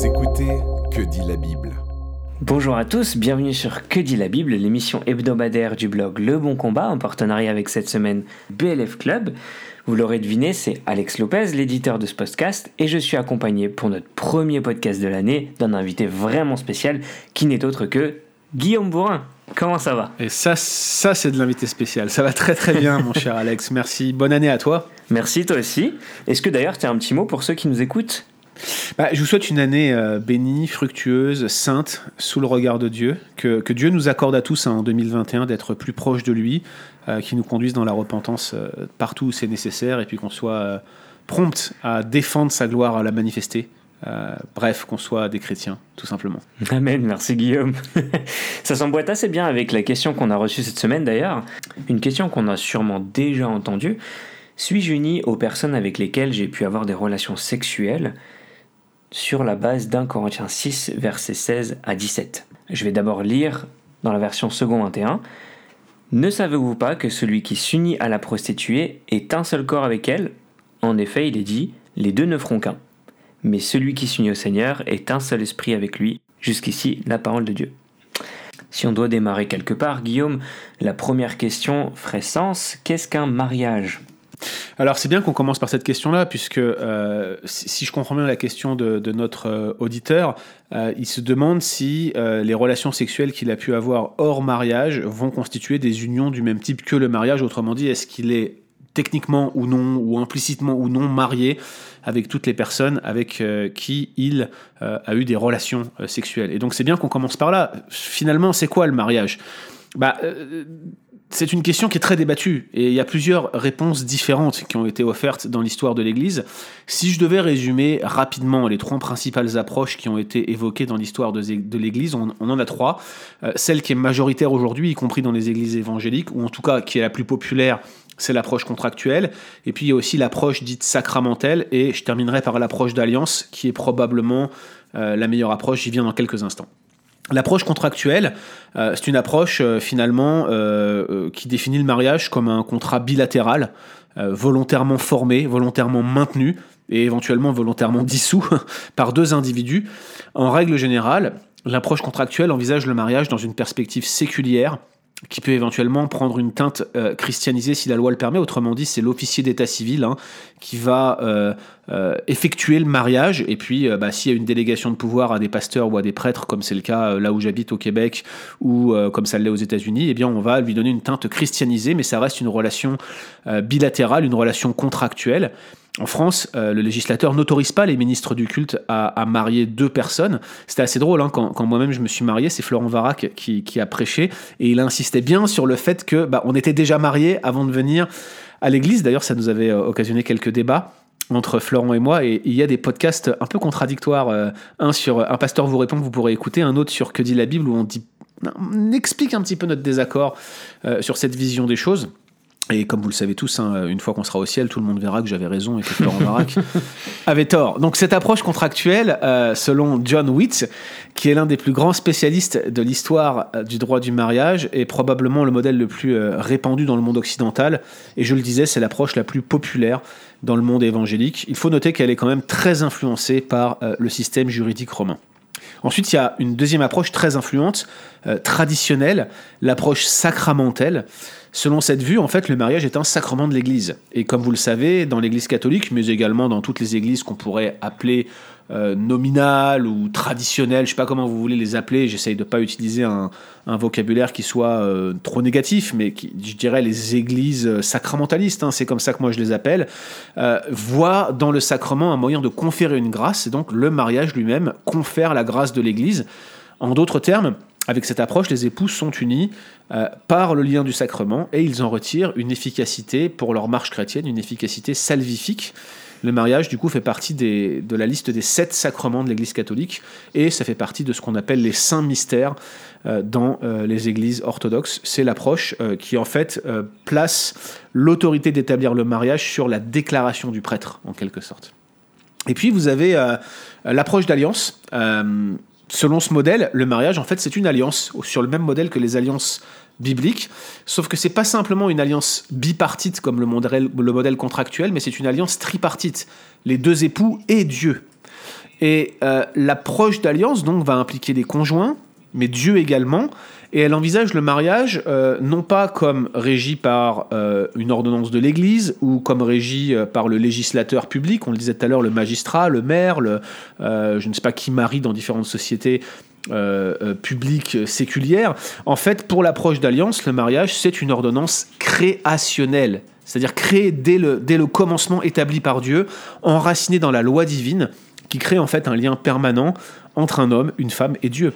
Vous écoutez Que dit la Bible Bonjour à tous, bienvenue sur Que dit la Bible, l'émission hebdomadaire du blog Le Bon Combat en partenariat avec cette semaine BLF Club. Vous l'aurez deviné, c'est Alex Lopez, l'éditeur de ce podcast, et je suis accompagné pour notre premier podcast de l'année d'un invité vraiment spécial qui n'est autre que Guillaume Bourrin. Comment ça va? Et ça, ça c'est de l'invité spécial. Ça va très très bien, mon cher Alex. Merci. Bonne année à toi. Merci, toi aussi. Est-ce que d'ailleurs tu as un petit mot pour ceux qui nous écoutent? Bah, je vous souhaite une année euh, bénie, fructueuse, sainte, sous le regard de Dieu. Que, Dieu nous accorde à tous hein, en 2021 d'être plus proche de lui, euh, qu'il nous conduise dans la repentance euh, partout où c'est nécessaire, et puis qu'on soit euh, prompt à défendre sa gloire, à la manifester. Bref, qu'on soit des chrétiens, tout simplement. Amen, merci Guillaume. Ça s'emboîte assez bien avec la question qu'on a reçue cette semaine d'ailleurs. Une question qu'on a sûrement déjà entendue. Suis-je uni aux personnes avec lesquelles j'ai pu avoir des relations sexuelles? Sur la base d'un Corinthiens 6, versets 16 à 17 Je vais d'abord lire dans la version second 21. Ne savez-vous pas que celui qui s'unit à la prostituée est un seul corps avec elle? En effet, il est dit, les deux ne feront qu'un. Mais celui qui s'unit au Seigneur est un seul esprit avec lui. Jusqu'ici, la parole de Dieu. Si on doit démarrer quelque part, Guillaume, la première question ferait sens. Qu'est-ce qu'un mariage? Alors c'est bien qu'on commence par cette question-là, puisque euh, si, je comprends bien la question de, notre euh, auditeur, euh, il se demande si les relations sexuelles qu'il a pu avoir hors mariage vont constituer des unions du même type que le mariage. Autrement dit, est-ce qu'il est techniquement ou non, ou implicitement ou non marié avec toutes les personnes avec qui il a eu des relations sexuelles. Et donc c'est bien qu'on commence par là. Finalement, c'est quoi le mariage? Bah, c'est une question qui est très débattue et il y a plusieurs réponses différentes qui ont été offertes dans l'histoire de l'Église. Si je devais résumer rapidement les trois principales approches qui ont été évoquées dans l'histoire de, l'Église, on, on en a trois. Euh, celle qui est majoritaire aujourd'hui, y compris dans les églises évangéliques, ou en tout cas qui est la plus populaire, c'est l'approche contractuelle. Et puis il y a aussi l'approche dite sacramentelle, et je terminerai par l'approche d'alliance, qui est probablement euh, la meilleure approche, j'y viens dans quelques instants. L'approche contractuelle, euh, c'est une approche euh, finalement euh, euh, qui définit le mariage comme un contrat bilatéral, euh, volontairement formé, volontairement maintenu et éventuellement volontairement dissous par deux individus. En règle générale, l'approche contractuelle envisage le mariage dans une perspective séculière qui peut éventuellement prendre une teinte euh, christianisée si la loi le permet. Autrement dit, c'est l'officier d'état civil hein, qui va euh, euh, effectuer le mariage. Et puis, bah, s'il y a une délégation de pouvoir à des pasteurs ou à des prêtres, comme c'est le cas là où j'habite au Québec ou comme ça l'est aux États-Unis, eh bien, on va lui donner une teinte christianisée, mais ça reste une relation bilatérale, une relation contractuelle. En France, euh, le législateur n'autorise pas les ministres du culte à, marier deux personnes. C'était assez drôle, hein, quand, moi-même je me suis marié, c'est Florent Varac qui, a prêché, et il insistait bien sur le fait que bah, on était déjà mariés avant de venir à l'église. D'ailleurs, ça nous avait euh, occasionné quelques débats entre Florent et moi, et il y a des podcasts un peu contradictoires. euh, un sur Un pasteur vous répond que vous pourrez écouter, un autre sur Que dit la Bible, où on, dit, on explique un petit peu notre désaccord sur cette vision des choses. Et comme vous le savez tous, hein, une fois qu'on sera au ciel, tout le monde verra que j'avais raison et que Florent Varac avait tort. Donc cette approche contractuelle, euh, selon John Witt, qui est l'un des plus grands spécialistes de l'histoire euh, du droit du mariage, est probablement le modèle le plus euh, répandu dans le monde occidental. Et je le disais, c'est l'approche la plus populaire dans le monde évangélique. Il faut noter qu'elle est quand même très influencée par le système juridique romain. Ensuite, il y a une deuxième approche très influente, traditionnelle, l'approche sacramentelle. Selon cette vue, en fait, le mariage est un sacrement de l'Église. Et comme vous le savez, dans l'Église catholique, mais également dans toutes les églises qu'on pourrait appeler euh, nominales ou traditionnelles, je sais pas comment vous voulez les appeler, j'essaye de pas utiliser un, un vocabulaire qui soit euh, trop négatif, mais qui, je dirais les églises euh, sacramentalistes, hein, c'est comme ça que moi je les appelle, euh, voient dans le sacrement un moyen de conférer une grâce, et donc le mariage lui-même confère la grâce de l'Église. En d'autres termes, avec cette approche, les époux sont unis euh, par le lien du sacrement et ils en retirent une efficacité pour leur marche chrétienne, une efficacité salvifique. Le mariage, du coup, fait partie de la liste des sept sacrements de l'Église catholique et ça fait partie de ce qu'on appelle les saints mystères euh, dans euh, les églises orthodoxes. C'est l'approche qui, en fait, place l'autorité d'établir le mariage sur la déclaration du prêtre, en quelque sorte. Et puis, vous avez l'approche d'alliance. Selon ce modèle, le mariage, en fait, c'est une alliance, sur le même modèle que les alliances bibliques, sauf que c'est pas simplement une alliance bipartite comme le modèle, le modèle contractuel, mais c'est une alliance tripartite, les deux époux et Dieu. Et euh, l'approche d'alliance donc va impliquer les conjoints, mais Dieu également. Et elle envisage le mariage euh, non pas comme régi par euh, une ordonnance de l'Église ou comme régi euh, par le législateur public, on le disait tout à l'heure, le magistrat, le maire, le, je ne sais pas qui marie dans différentes sociétés publiques séculières. En fait, pour l'approche d'alliance, le mariage, c'est une ordonnance créationnelle, c'est-à-dire créée dès le, dès le commencement établi par Dieu, enracinée dans la loi divine, qui crée en fait un lien permanent entre un homme, une femme et Dieu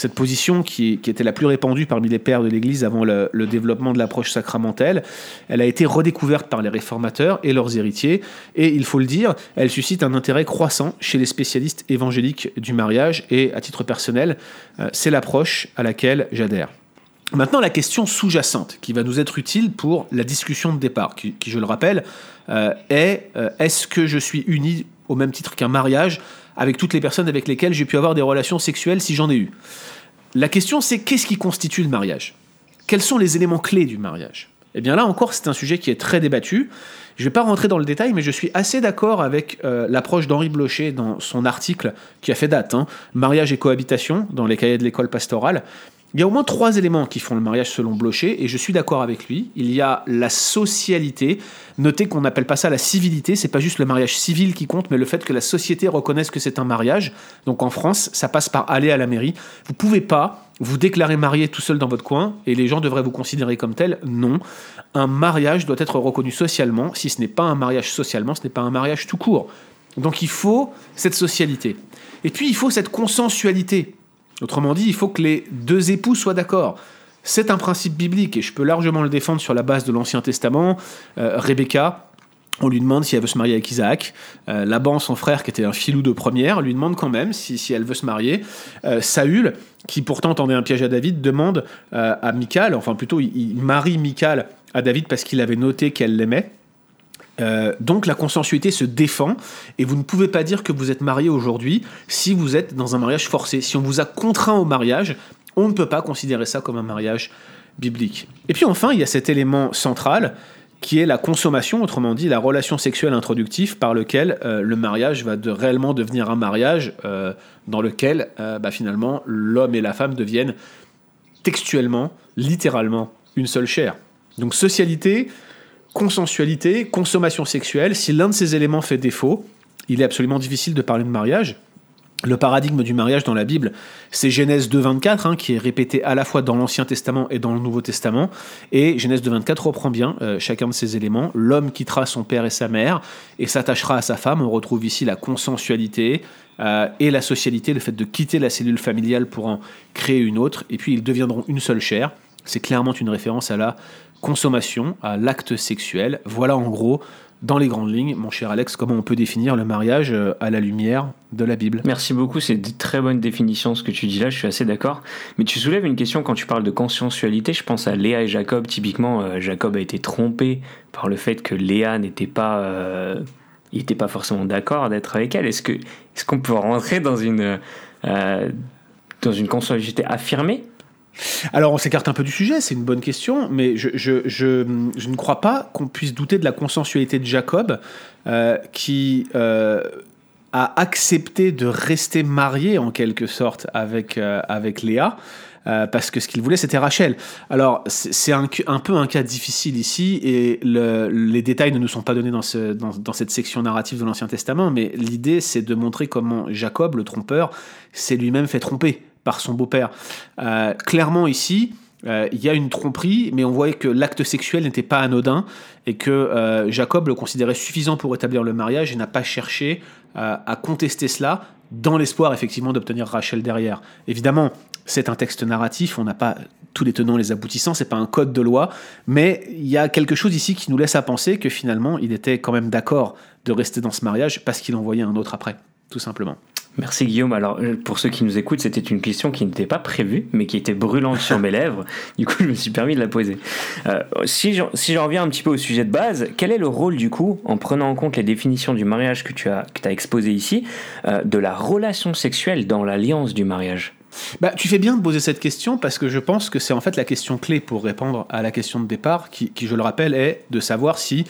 cette position qui, était la plus répandue parmi les pères de l'Église avant le, développement de l'approche sacramentelle, elle a été redécouverte par les réformateurs et leurs héritiers, et il faut le dire, elle suscite un intérêt croissant chez les spécialistes évangéliques du mariage, et à titre personnel, euh, c'est l'approche à laquelle j'adhère. Maintenant, la question sous-jacente qui va nous être utile pour la discussion de départ, qui, je le rappelle, euh, est euh, est-ce que je suis uni au même titre qu'un mariage avec toutes les personnes avec lesquelles j'ai pu avoir des relations sexuelles si j'en ai eu. La question c'est qu'est-ce qui constitue le mariage? Quels sont les éléments clés du mariage? Eh bien là encore c'est un sujet qui est très débattu. Je ne vais pas rentrer dans le détail, mais je suis assez d'accord avec euh, l'approche d'Henri Blocher dans son article qui a fait date, hein, Mariage et cohabitation, dans les cahiers de l'école pastorale, il y a au moins trois éléments qui font le mariage selon Blocher, et je suis d'accord avec lui. Il y a la socialité. Notez qu'on n'appelle pas ça la civilité, c'est pas juste le mariage civil qui compte, mais le fait que la société reconnaisse que c'est un mariage. Donc en France, ça passe par aller à la mairie. Vous pouvez pas vous déclarer marié tout seul dans votre coin, et les gens devraient vous considérer comme tel. Non. Un mariage doit être reconnu socialement. Si ce n'est pas un mariage socialement, ce n'est pas un mariage tout court. Donc il faut cette socialité. Et puis il faut cette consensualité. Autrement dit, il faut que les deux époux soient d'accord. C'est un principe biblique et je peux largement le défendre sur la base de l'Ancien Testament. Euh, Rebecca, on lui demande si elle veut se marier avec Isaac. Euh, Laban, son frère, qui était un filou de première, lui demande quand même si, elle veut se marier. Euh, Saül, qui pourtant tendait un piège à David, demande à Michal, enfin plutôt il, marie Michal à David parce qu'il avait noté qu'elle l'aimait. Euh, donc la consensualité se défend et vous ne pouvez pas dire que vous êtes marié aujourd'hui si vous êtes dans un mariage forcé. Si on vous a contraint au mariage, on ne peut pas considérer ça comme un mariage biblique. Et puis enfin, il y a cet élément central qui est la consommation, autrement dit la relation sexuelle introductive par lequel euh, le mariage va réellement devenir un mariage euh, dans lequel bah, finalement l'homme et la femme deviennent textuellement, littéralement, une seule chair. Donc socialité, consensualité, consommation sexuelle, si l'un de ces éléments fait défaut, il est absolument difficile de parler de mariage. Le paradigme du mariage dans la Bible, c'est Genèse 2.24, hein, qui est répété à la fois dans l'Ancien Testament et dans le Nouveau Testament. Et Genèse 2.24 reprend bien euh, chacun de ces éléments. L'homme quittera son père et sa mère et s'attachera à sa femme. On retrouve ici la consensualité euh, et la socialité, le fait de quitter la cellule familiale pour en créer une autre. Et puis ils deviendront une seule chair. C'est clairement une référence à la consommation, à l'acte sexuel. Voilà en gros, dans les grandes lignes, mon cher Alex, comment on peut définir le mariage euh, à la lumière de la Bible. Merci beaucoup, c'est de très bonnes définitions ce que tu dis là, je suis assez d'accord. Mais tu soulèves une question quand tu parles de consensualité, je pense à Léa et Jacob. Typiquement, euh, Jacob a été trompé par le fait que Léa n'était pas... Euh, n'était pas forcément d'accord d'être avec elle. Est-ce est-ce qu'on peut rentrer dans une dans une consensualité affirmée? Alors on s'écarte un peu du sujet, c'est une bonne question, mais je, ne crois pas qu'on puisse douter de la consensualité de Jacob, euh, qui euh, a accepté de rester marié en quelque sorte avec, euh, avec Léa. parce que ce qu'il voulait, c'était Rachel. Alors, c'est un, peu un cas difficile ici, et les détails ne nous sont pas donnés dans, dans cette section narrative de l'Ancien Testament, mais l'idée, c'est de montrer comment Jacob, le trompeur, s'est lui-même fait tromper par son beau-père. Euh, clairement ici, euh, il y a une tromperie, mais on voyait que l'acte sexuel n'était pas anodin et que euh, Jacob le considérait suffisant pour établir le mariage et n'a pas cherché à contester cela dans l'espoir effectivement d'obtenir Rachel derrière. Évidemment, c'est un texte narratif, on n'a pas tous les tenants, les aboutissants, c'est pas un code de loi, mais il y a quelque chose ici qui nous laisse à penser que finalement il était quand même d'accord de rester dans ce mariage parce qu'il en voyait un autre après, tout simplement. Merci Guillaume. Alors euh, pour ceux qui nous écoutent, c'était une question qui n'était pas prévue, mais qui était brûlante sur mes lèvres. Du coup, je me suis permis de la poser. Euh, si j'en reviens un petit peu au sujet de base, quel est le rôle du coup, en prenant en compte les définitions du mariage que tu as, que exposées ici, euh, de la relation sexuelle dans l'alliance du mariage? Bah, tu fais bien de poser cette question parce que je pense que c'est en fait la question clé pour répondre à la question de départ qui je le rappelle, est de savoir si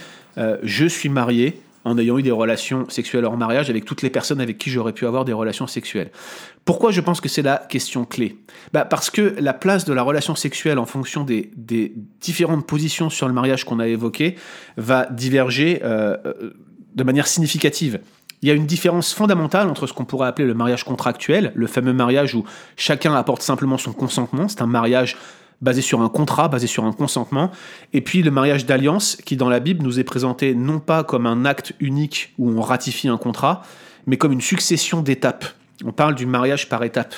je suis marié en ayant eu des relations sexuelles hors mariage avec toutes les personnes avec qui j'aurais pu avoir des relations sexuelles. Pourquoi je pense que c'est la question clé? Bah Parce que la place de la relation sexuelle en fonction des, différentes positions sur le mariage qu'on a évoquées va diverger euh, euh, de manière significative. Il y a une différence fondamentale entre ce qu'on pourrait appeler le mariage contractuel, le fameux mariage où chacun apporte simplement son consentement, c'est un mariage basé sur un contrat, basé sur un consentement, et puis le mariage d'alliance qui dans la Bible nous est présenté non pas comme un acte unique où on ratifie un contrat, mais comme une succession d'étapes. On parle du mariage par étapes.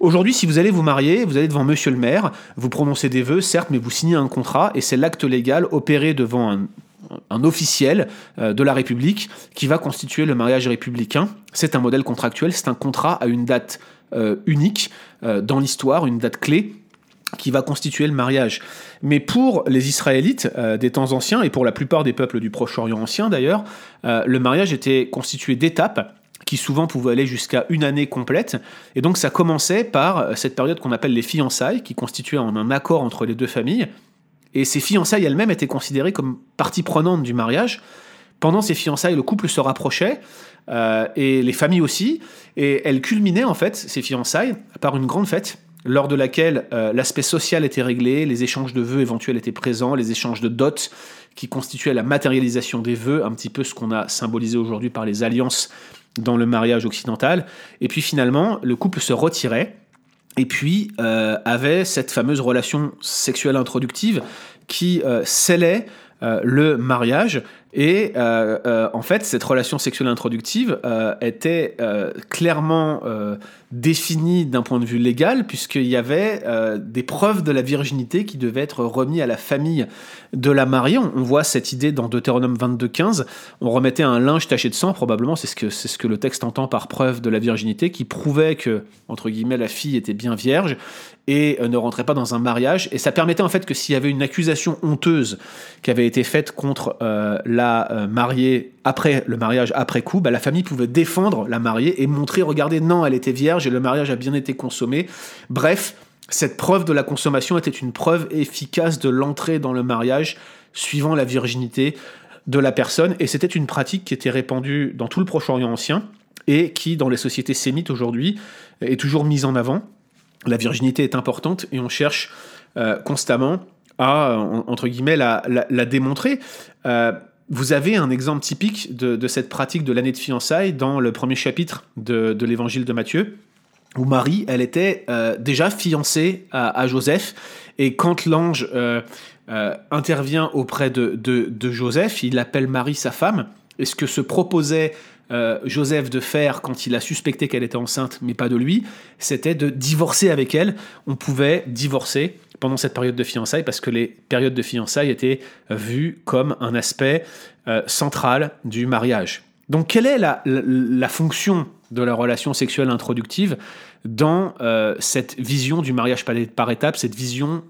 Aujourd'hui, si vous allez vous marier, vous allez devant monsieur le maire, vous prononcez des vœux, certes, mais vous signez un contrat, et c'est l'acte légal opéré devant un, officiel euh, de la République qui va constituer le mariage républicain. C'est un modèle contractuel, c'est un contrat à une date euh, unique euh, dans l'histoire, une date clé qui va constituer le mariage. Mais pour les Israélites des temps anciens, et pour la plupart des peuples du Proche-Orient ancien d'ailleurs, le mariage était constitué d'étapes qui souvent pouvaient aller jusqu'à une année complète. Et donc ça commençait par cette période qu'on appelle les fiançailles, qui constituait un accord entre les deux familles. Et ces fiançailles elles-mêmes étaient considérées comme partie prenante du mariage. Pendant ces fiançailles, le couple se rapprochait, euh, et les familles aussi, et elles culminaient en fait, ces fiançailles, par une grande fête, lors de laquelle euh, l'aspect social était réglé, les échanges de vœux éventuels étaient présents, les échanges de dots qui constituaient la matérialisation des vœux, un petit peu ce qu'on a symbolisé aujourd'hui par les alliances dans le mariage occidental. Et puis finalement, le couple se retirait et puis euh, avait cette fameuse relation sexuelle introductive qui euh, scellait le mariage. Et en fait, cette relation sexuelle introductive était clairement définie d'un point de vue légal, puisqu'il y avait des preuves de la virginité qui devaient être remises à la famille de la mariée. On, voit cette idée dans Deutéronome 22.15. On remettait un linge taché de sang, probablement, c'est ce, que, c'est ce que le texte entend par preuve de la virginité, qui prouvait que, entre guillemets, la fille était bien vierge et euh, ne rentrait pas dans un mariage. Et ça permettait en fait que s'il y avait une accusation honteuse qui avait été faite contre euh, la euh, mariée après le mariage, après coup, bah, la famille pouvait défendre la mariée et montrer, regardez, non, elle était vierge et le mariage a bien été consommé. Bref, cette preuve de la consommation était une preuve efficace de l'entrée dans le mariage suivant la virginité de la personne, et c'était une pratique qui était répandue dans tout le Proche-Orient ancien, et qui, dans les sociétés sémites aujourd'hui, est toujours mise en avant. La virginité est importante, et on cherche euh, constamment à, entre guillemets, la, démontrer. Euh, vous avez un exemple typique de, cette pratique de l'année de fiançailles dans le premier chapitre de l'évangile de Matthieu où Marie, elle était euh, déjà fiancée à, Joseph, et quand l'ange euh, euh, intervient auprès de, de, Joseph, il appelle Marie sa femme, et ce que se proposait Joseph de faire quand il a suspecté qu'elle était enceinte, mais pas de lui, c'était de divorcer avec elle. On pouvait divorcer pendant cette période de fiançailles parce que les périodes de fiançailles étaient vues comme un aspect central du mariage. Donc quelle est la, fonction de la relation sexuelle introductive dans euh, cette vision du mariage par, étapes, cette vision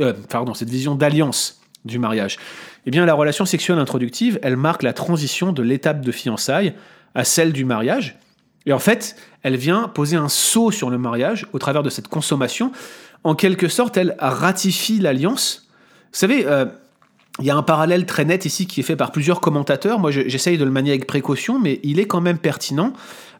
euh, pardon, cette vision d'alliance du mariage. Eh bien, la relation sexuelle introductive, elle marque la transition de l'étape de fiançailles à celle du mariage. Et en fait, elle vient poser un saut sur le mariage au travers de cette consommation. En quelque sorte, elle ratifie l'alliance. Vous savez, euh, il y a un parallèle très net ici qui est fait par plusieurs commentateurs. Moi, j'essaye de le manier avec précaution, mais il est quand même pertinent.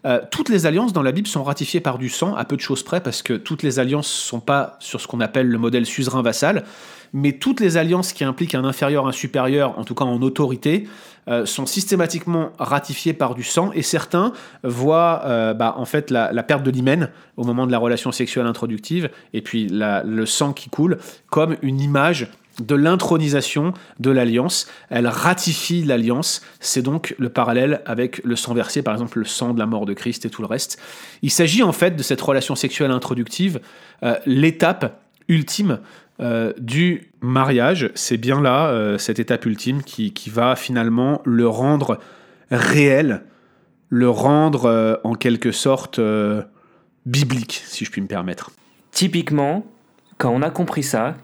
Euh, toutes les alliances dans la Bible sont ratifiées par du sang, à peu de choses près, parce que toutes les alliances ne sont pas sur ce qu'on appelle le modèle suzerain-vassal, mais toutes les alliances qui impliquent un inférieur, un supérieur, en tout cas en autorité, euh, sont systématiquement ratifiées par du sang, et certains voient euh, bah, en fait la, perte de l'hymen au moment de la relation sexuelle introductive, et puis le sang qui coule, comme une image de l'intronisation de l'alliance. Elle ratifie l'alliance. C'est donc le parallèle avec le sang versé, par exemple le sang de la mort de Christ et tout le reste. Il s'agit en fait de cette relation sexuelle introductive, euh, l'étape ultime euh, du mariage. C'est bien là, euh, cette étape ultime qui, qui, va finalement le rendre réel, le rendre en quelque sorte biblique, si je puis me permettre. Typiquement, quand on a compris ça,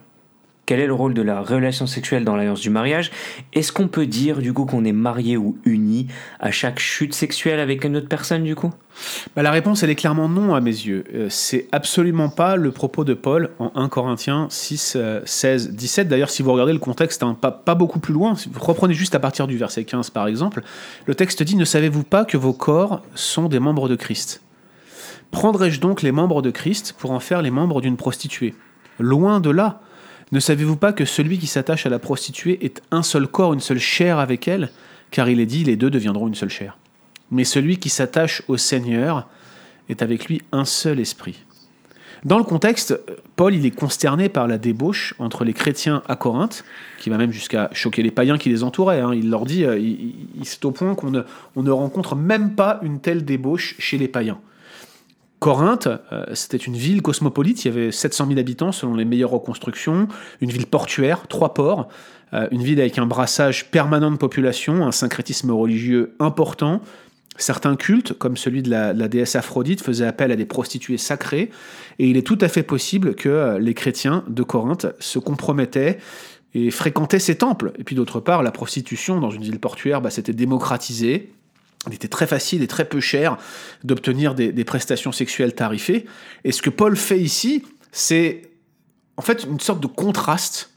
Quel est le rôle de la relation sexuelle dans l'alliance du mariage Est-ce qu'on peut dire du coup qu'on est marié ou uni à chaque chute sexuelle avec une autre personne du coup? Bah, La réponse elle est clairement non à mes yeux. Euh, c'est absolument pas le propos de Paul en 1 Corinthiens 6, 16, 17. D'ailleurs si vous regardez le contexte, hein, pas, pas beaucoup plus loin, si vous reprenez juste à partir du verset 15 par exemple, le texte dit Ne savez-vous pas que vos corps sont des membres de Christ? Prendrai-je donc les membres de Christ pour en faire les membres d'une prostituée? Loin de là. Ne savez-vous pas que celui qui s'attache à la prostituée est un seul corps, une seule chair avec elle? Car il est dit, les deux deviendront une seule chair. Mais celui qui s'attache au Seigneur est avec lui un seul esprit. Dans le contexte, Paul il est consterné par la débauche entre les chrétiens à Corinthe, qui va même jusqu'à choquer les païens qui les entouraient. Hein. Il leur dit, euh, c'est au point qu'on ne, on ne rencontre même pas une telle débauche chez les païens. Corinthe, euh, c'était une ville cosmopolite, il y avait 700 000 habitants selon les meilleures reconstructions, une ville portuaire, trois ports, euh, une ville avec un brassage permanent de population, un syncrétisme religieux important. Certains cultes, comme celui de la, déesse Aphrodite, faisaient appel à des prostituées sacrées, et il est tout à fait possible que euh, les chrétiens de Corinthe se compromettaient et fréquentaient ces temples. Et puis d'autre part, la prostitution dans une ville portuaire, bah, s'était démocratisée, il était très facile et très peu cher d'obtenir des, prestations sexuelles tarifées. Et ce que Paul fait ici, c'est en fait une sorte de contraste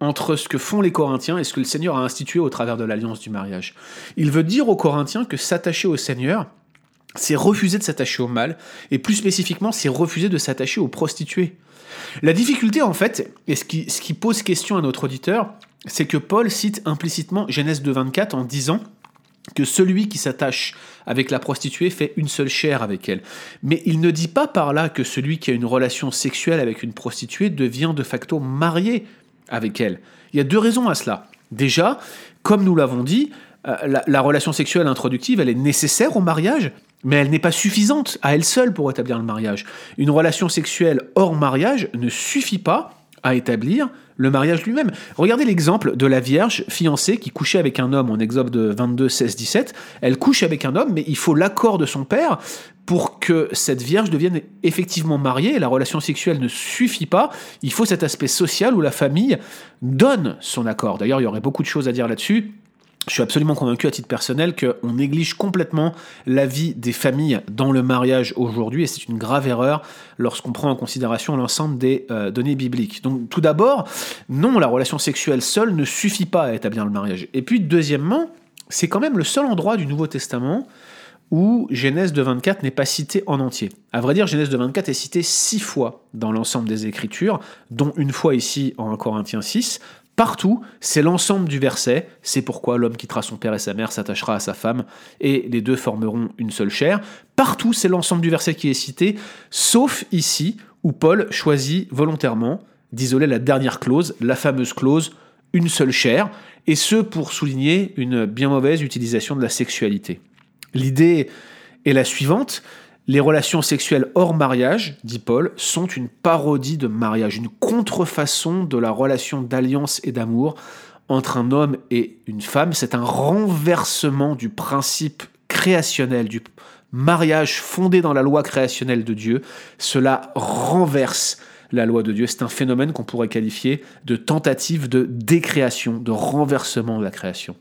entre ce que font les Corinthiens et ce que le Seigneur a institué au travers de l'alliance du mariage. Il veut dire aux Corinthiens que s'attacher au Seigneur, c'est refuser de s'attacher au mal, et plus spécifiquement, c'est refuser de s'attacher aux prostituées. La difficulté, en fait, et ce qui, ce qui pose question à notre auditeur, c'est que Paul cite implicitement Genèse 2.24 en disant que celui qui s'attache avec la prostituée fait une seule chair avec elle. Mais il ne dit pas par là que celui qui a une relation sexuelle avec une prostituée devient de facto marié avec elle. Il y a deux raisons à cela. Déjà, comme nous l'avons dit, euh, la, la, relation sexuelle introductive, elle est nécessaire au mariage, mais elle n'est pas suffisante à elle seule pour établir le mariage. Une relation sexuelle hors mariage ne suffit pas à établir le mariage lui-même. Regardez l'exemple de la Vierge fiancée qui couchait avec un homme en Exode 22, 16, 17. Elle couche avec un homme, mais il faut l'accord de son père pour que cette Vierge devienne effectivement mariée. La relation sexuelle ne suffit pas. Il faut cet aspect social où la famille donne son accord. D'ailleurs, il y aurait beaucoup de choses à dire là-dessus. Je suis absolument convaincu à titre personnel qu'on néglige complètement la vie des familles dans le mariage aujourd'hui et c'est une grave erreur lorsqu'on prend en considération l'ensemble des euh, données bibliques. Donc tout d'abord, non, la relation sexuelle seule ne suffit pas à établir le mariage. Et puis deuxièmement, c'est quand même le seul endroit du Nouveau Testament où Genèse de 24 n'est pas cité en entier. À vrai dire, Genèse de 24 est cité six fois dans l'ensemble des Écritures, dont une fois ici en Corinthiens 6, Partout, c'est l'ensemble du verset, c'est pourquoi l'homme quittera son père et sa mère, s'attachera à sa femme, et les deux formeront une seule chair. Partout, c'est l'ensemble du verset qui est cité, sauf ici, où Paul choisit volontairement d'isoler la dernière clause, la fameuse clause une seule chair, et ce pour souligner une bien mauvaise utilisation de la sexualité. L'idée est la suivante, les relations sexuelles hors mariage, dit Paul, sont une parodie de mariage, une contrefaçon de la relation d'alliance et d'amour entre un homme et une femme. C'est un renversement du principe créationnel, du mariage fondé dans la loi créationnelle de Dieu. Cela renverse la loi de Dieu. C'est un phénomène qu'on pourrait qualifier de tentative de décréation, de renversement de la création.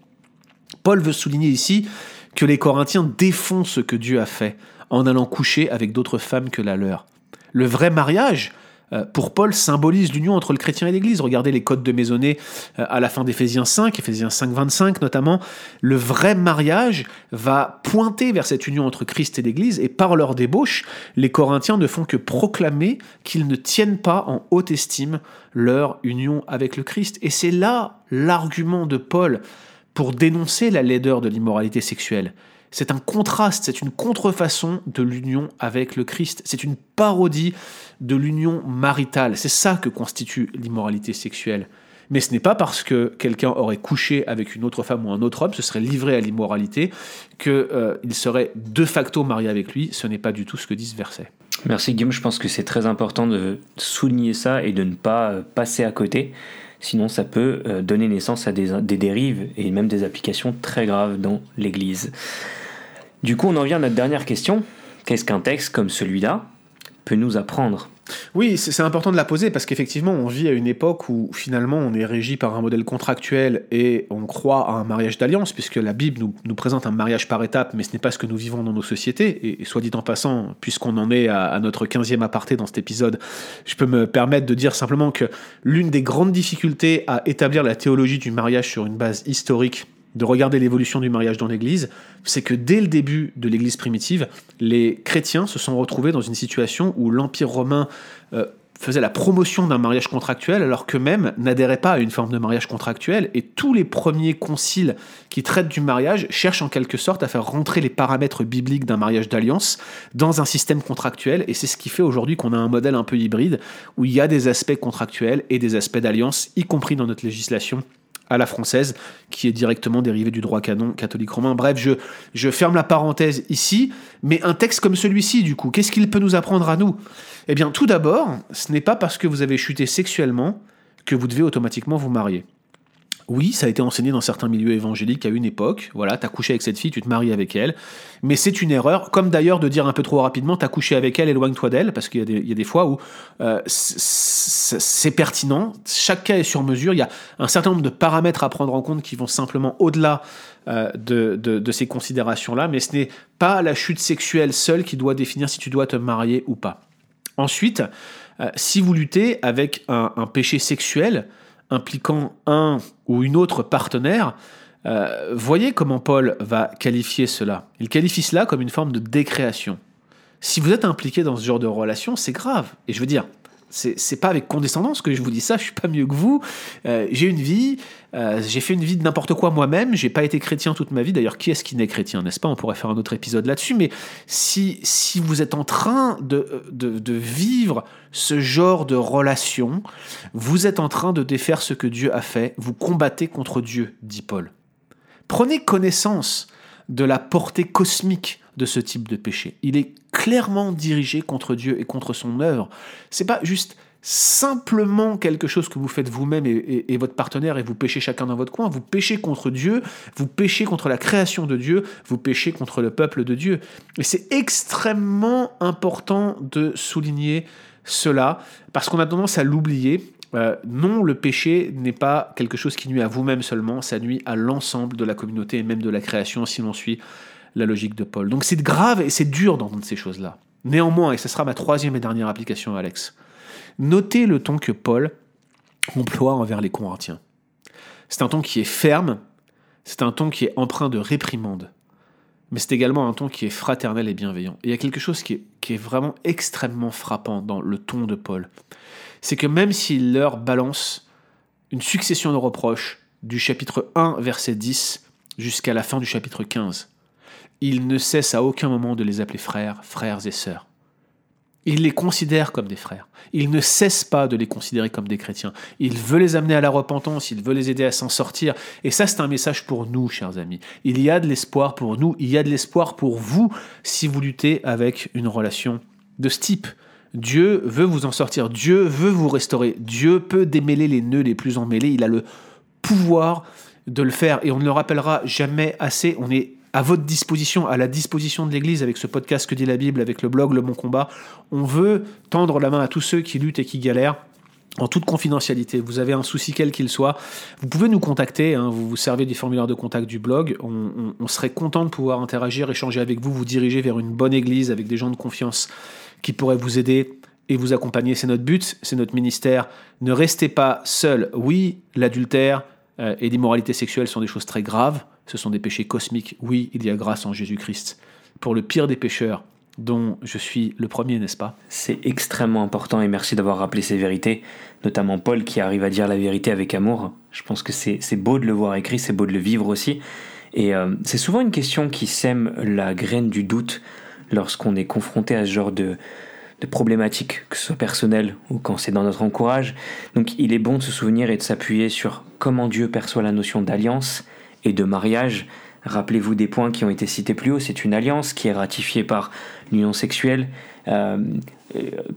Paul veut souligner ici que les Corinthiens défont ce que Dieu a fait en allant coucher avec d'autres femmes que la leur. Le vrai mariage, euh, pour Paul, symbolise l'union entre le chrétien et l'Église. Regardez les codes de maisonnée euh, à la fin d'Éphésiens 5, Éphésiens 5, 25 notamment. Le vrai mariage va pointer vers cette union entre Christ et l'Église, et par leur débauche, les Corinthiens ne font que proclamer qu'ils ne tiennent pas en haute estime leur union avec le Christ. Et c'est là l'argument de Paul pour dénoncer la laideur de l'immoralité sexuelle. C'est un contraste, c'est une contrefaçon de l'union avec le Christ. C'est une parodie de l'union maritale. C'est ça que constitue l'immoralité sexuelle. Mais ce n'est pas parce que quelqu'un aurait couché avec une autre femme ou un autre homme, se serait livré à l'immoralité, qu'il euh, serait de facto marié avec lui. Ce n'est pas du tout ce que dit ce verset. Merci Guillaume, je pense que c'est très important de souligner ça et de ne pas euh, passer à côté. Sinon, ça peut euh, donner naissance à des, des dérives et même des applications très graves dans l'Église. Du coup, on en vient à notre dernière question. Qu'est-ce qu'un texte comme celui-là peut nous apprendre? Oui, c'est important de la poser parce qu'effectivement, on vit à une époque où finalement on est régi par un modèle contractuel et on croit à un mariage d'alliance, puisque la Bible nous, présente un mariage par étapes, mais ce n'est pas ce que nous vivons dans nos sociétés. Et, soit dit en passant, puisqu'on en est à, à notre 15e aparté dans cet épisode, je peux me permettre de dire simplement que l'une des grandes difficultés à établir la théologie du mariage sur une base historique de regarder l'évolution du mariage dans l'Église, c'est que dès le début de l'Église primitive, les chrétiens se sont retrouvés dans une situation où l'Empire romain euh, faisait la promotion d'un mariage contractuel alors qu'eux-mêmes n'adhéraient pas à une forme de mariage contractuel et tous les premiers conciles qui traitent du mariage cherchent en quelque sorte à faire rentrer les paramètres bibliques d'un mariage d'alliance dans un système contractuel et c'est ce qui fait aujourd'hui qu'on a un modèle un peu hybride où il y a des aspects contractuels et des aspects d'alliance y compris dans notre législation à la française, qui est directement dérivé du droit canon catholique romain. Bref, je, je ferme la parenthèse ici, mais un texte comme celui-ci, du coup, qu'est-ce qu'il peut nous apprendre à nous? Eh bien, tout d'abord, ce n'est pas parce que vous avez chuté sexuellement que vous devez automatiquement vous marier. Oui, ça a été enseigné dans certains milieux évangéliques à une époque. Voilà, t'as couché avec cette fille, tu te maries avec elle. Mais c'est une erreur, comme d'ailleurs de dire un peu trop rapidement, t'as couché avec elle, éloigne-toi d'elle, parce qu'il y, a des fois où euh, c'est pertinent. Chaque cas est sur mesure. Il y a un certain nombre de paramètres à prendre en compte qui vont simplement au-delà euh, de, ces considérations-là. Mais ce n'est pas la chute sexuelle seule qui doit définir si tu dois te marier ou pas. Ensuite, euh, si vous luttez avec un péché sexuel, impliquant un ou une autre partenaire, euh, voyez comment Paul va qualifier cela. Il qualifie cela comme une forme de décréation. Si vous êtes impliqué dans ce genre de relation, c'est grave. Et je veux dire, c'est pas avec condescendance que je vous dis ça, je suis pas mieux que vous. Euh, j'ai une vie, euh, j'ai fait une vie de n'importe quoi moi-même, j'ai pas été chrétien toute ma vie. D'ailleurs, qui est-ce qui n'est chrétien, n'est-ce pas? On pourrait faire un autre épisode là-dessus. Mais si, si vous êtes en train de, de, de, vivre ce genre de relation, vous êtes en train de défaire ce que Dieu a fait, vous combattez contre Dieu, dit Paul. Prenez connaissance de la portée cosmique de ce type de péché. Il est clairement dirigé contre Dieu et contre son œuvre. C'est pas juste simplement quelque chose que vous faites vous-même et, votre partenaire et vous péchez chacun dans votre coin. Vous péchez contre Dieu, vous péchez contre la création de Dieu, vous péchez contre le peuple de Dieu. Et c'est extrêmement important de souligner cela parce qu'on a tendance à l'oublier. Euh, non, le péché n'est pas quelque chose qui nuit à vous-même seulement, ça nuit à l'ensemble de la communauté et même de la création si l'on suit la logique de Paul. Donc c'est grave et c'est dur d'entendre ces choses-là. Néanmoins, et ce sera ma troisième et dernière application, Alex, notez le ton que Paul emploie envers les Corinthiens. C'est un ton qui est ferme, c'est un ton qui est empreint de réprimande, mais c'est également un ton qui est fraternel et bienveillant. Et il y a quelque chose qui est, qui est vraiment extrêmement frappant dans le ton de Paul. C'est que même s'il leur balance une succession de reproches du chapitre 1, verset 10, jusqu'à la fin du chapitre 15, il ne cesse à aucun moment de les appeler frères, frères et sœurs. Il les considère comme des frères. Il ne cesse pas de les considérer comme des chrétiens. Il veut les amener à la repentance, il veut les aider à s'en sortir. Et ça, c'est un message pour nous, chers amis. Il y a de l'espoir pour nous, il y a de l'espoir pour vous si vous luttez avec une relation de ce type. Dieu veut vous en sortir, Dieu veut vous restaurer, Dieu peut démêler les nœuds les plus emmêlés, il a le pouvoir de le faire et on ne le rappellera jamais assez, on est à votre disposition, à la disposition de l'Église avec ce podcast que dit la Bible, avec le blog Le Bon Combat. On veut tendre la main à tous ceux qui luttent et qui galèrent en toute confidentialité. Vous avez un souci quel qu'il soit, vous pouvez nous contacter, hein. vous vous servez des formulaires de contact du blog, on, serait content de pouvoir interagir, échanger avec vous, vous diriger vers une bonne église avec des gens de confiance qui pourraient vous aider et vous accompagner. C'est notre but, c'est notre ministère. Ne restez pas seul. Oui, l'adultère euh, et l'immoralité sexuelle sont des choses très graves, ce sont des péchés cosmiques. Oui, il y a grâce en Jésus-Christ. Pour le pire des pécheurs, dont je suis le premier, n'est-ce pas? C'est extrêmement important et merci d'avoir rappelé ces vérités, notamment Paul qui arrive à dire la vérité avec amour. Je pense que c'est beau de le voir écrit, c'est beau de le vivre aussi. Et euh, c'est souvent une question qui sème la graine du doute lorsqu'on est confronté à ce genre de, de problématiques, que ce soit personnel ou quand c'est dans notre encourage. Donc il est bon de se souvenir et de s'appuyer sur comment Dieu perçoit la notion d'alliance et de mariage Rappelez-vous des points qui ont été cités plus haut, c'est une alliance qui est ratifiée par l'union sexuelle. Euh,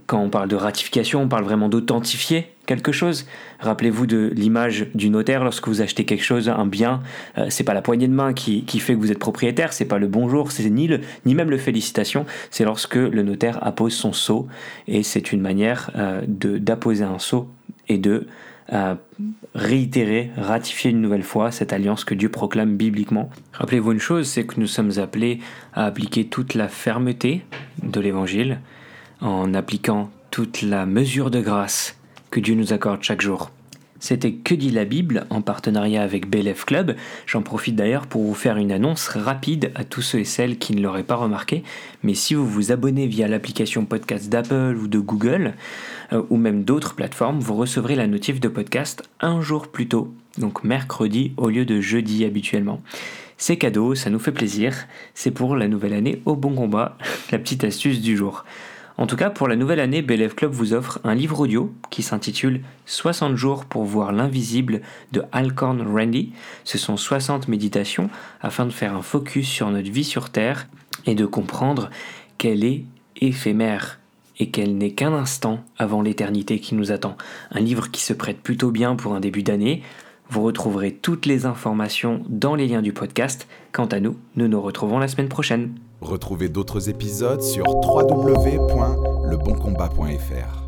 quand on parle de ratification, on parle vraiment d'authentifier quelque chose. Rappelez-vous de l'image du notaire lorsque vous achetez quelque chose, un bien. Euh, c'est pas la poignée de main qui, fait que vous êtes propriétaire, c'est pas le bonjour, c'est ni, ni même le félicitation. C'est lorsque le notaire appose son sceau et c'est une manière euh, d'apposer un sceau et de réitérer, ratifier une nouvelle fois cette alliance que Dieu proclame bibliquement. Rappelez-vous une chose, c'est que nous sommes appelés à appliquer toute la fermeté de l'Évangile en appliquant toute la mesure de grâce que Dieu nous accorde chaque jour. C'était Que dit la Bible en partenariat avec BLF Club. J'en profite d'ailleurs pour vous faire une annonce rapide à tous ceux et celles qui ne l'auraient pas remarqué. Mais si vous vous abonnez via l'application podcast d'Apple ou de Google, euh, ou même d'autres plateformes, vous recevrez la notif de podcast un jour plus tôt, donc mercredi au lieu de jeudi habituellement. C'est cadeau, ça nous fait plaisir. C'est pour la nouvelle année au bon combat, la petite astuce du jour. En tout cas, pour la nouvelle année, BLF Club vous offre un livre audio qui s'intitule 60 jours pour voir l'invisible de Alcorn Randy. Ce sont 60 méditations afin de faire un focus sur notre vie sur Terre et de comprendre qu'elle est éphémère et qu'elle n'est qu'un instant avant l'éternité qui nous attend. Un livre qui se prête plutôt bien pour un début d'année. Vous retrouverez toutes les informations dans les liens du podcast. Quant à nous, nous nous retrouvons la semaine prochaine. Retrouvez d'autres épisodes sur www.leboncombat.fr.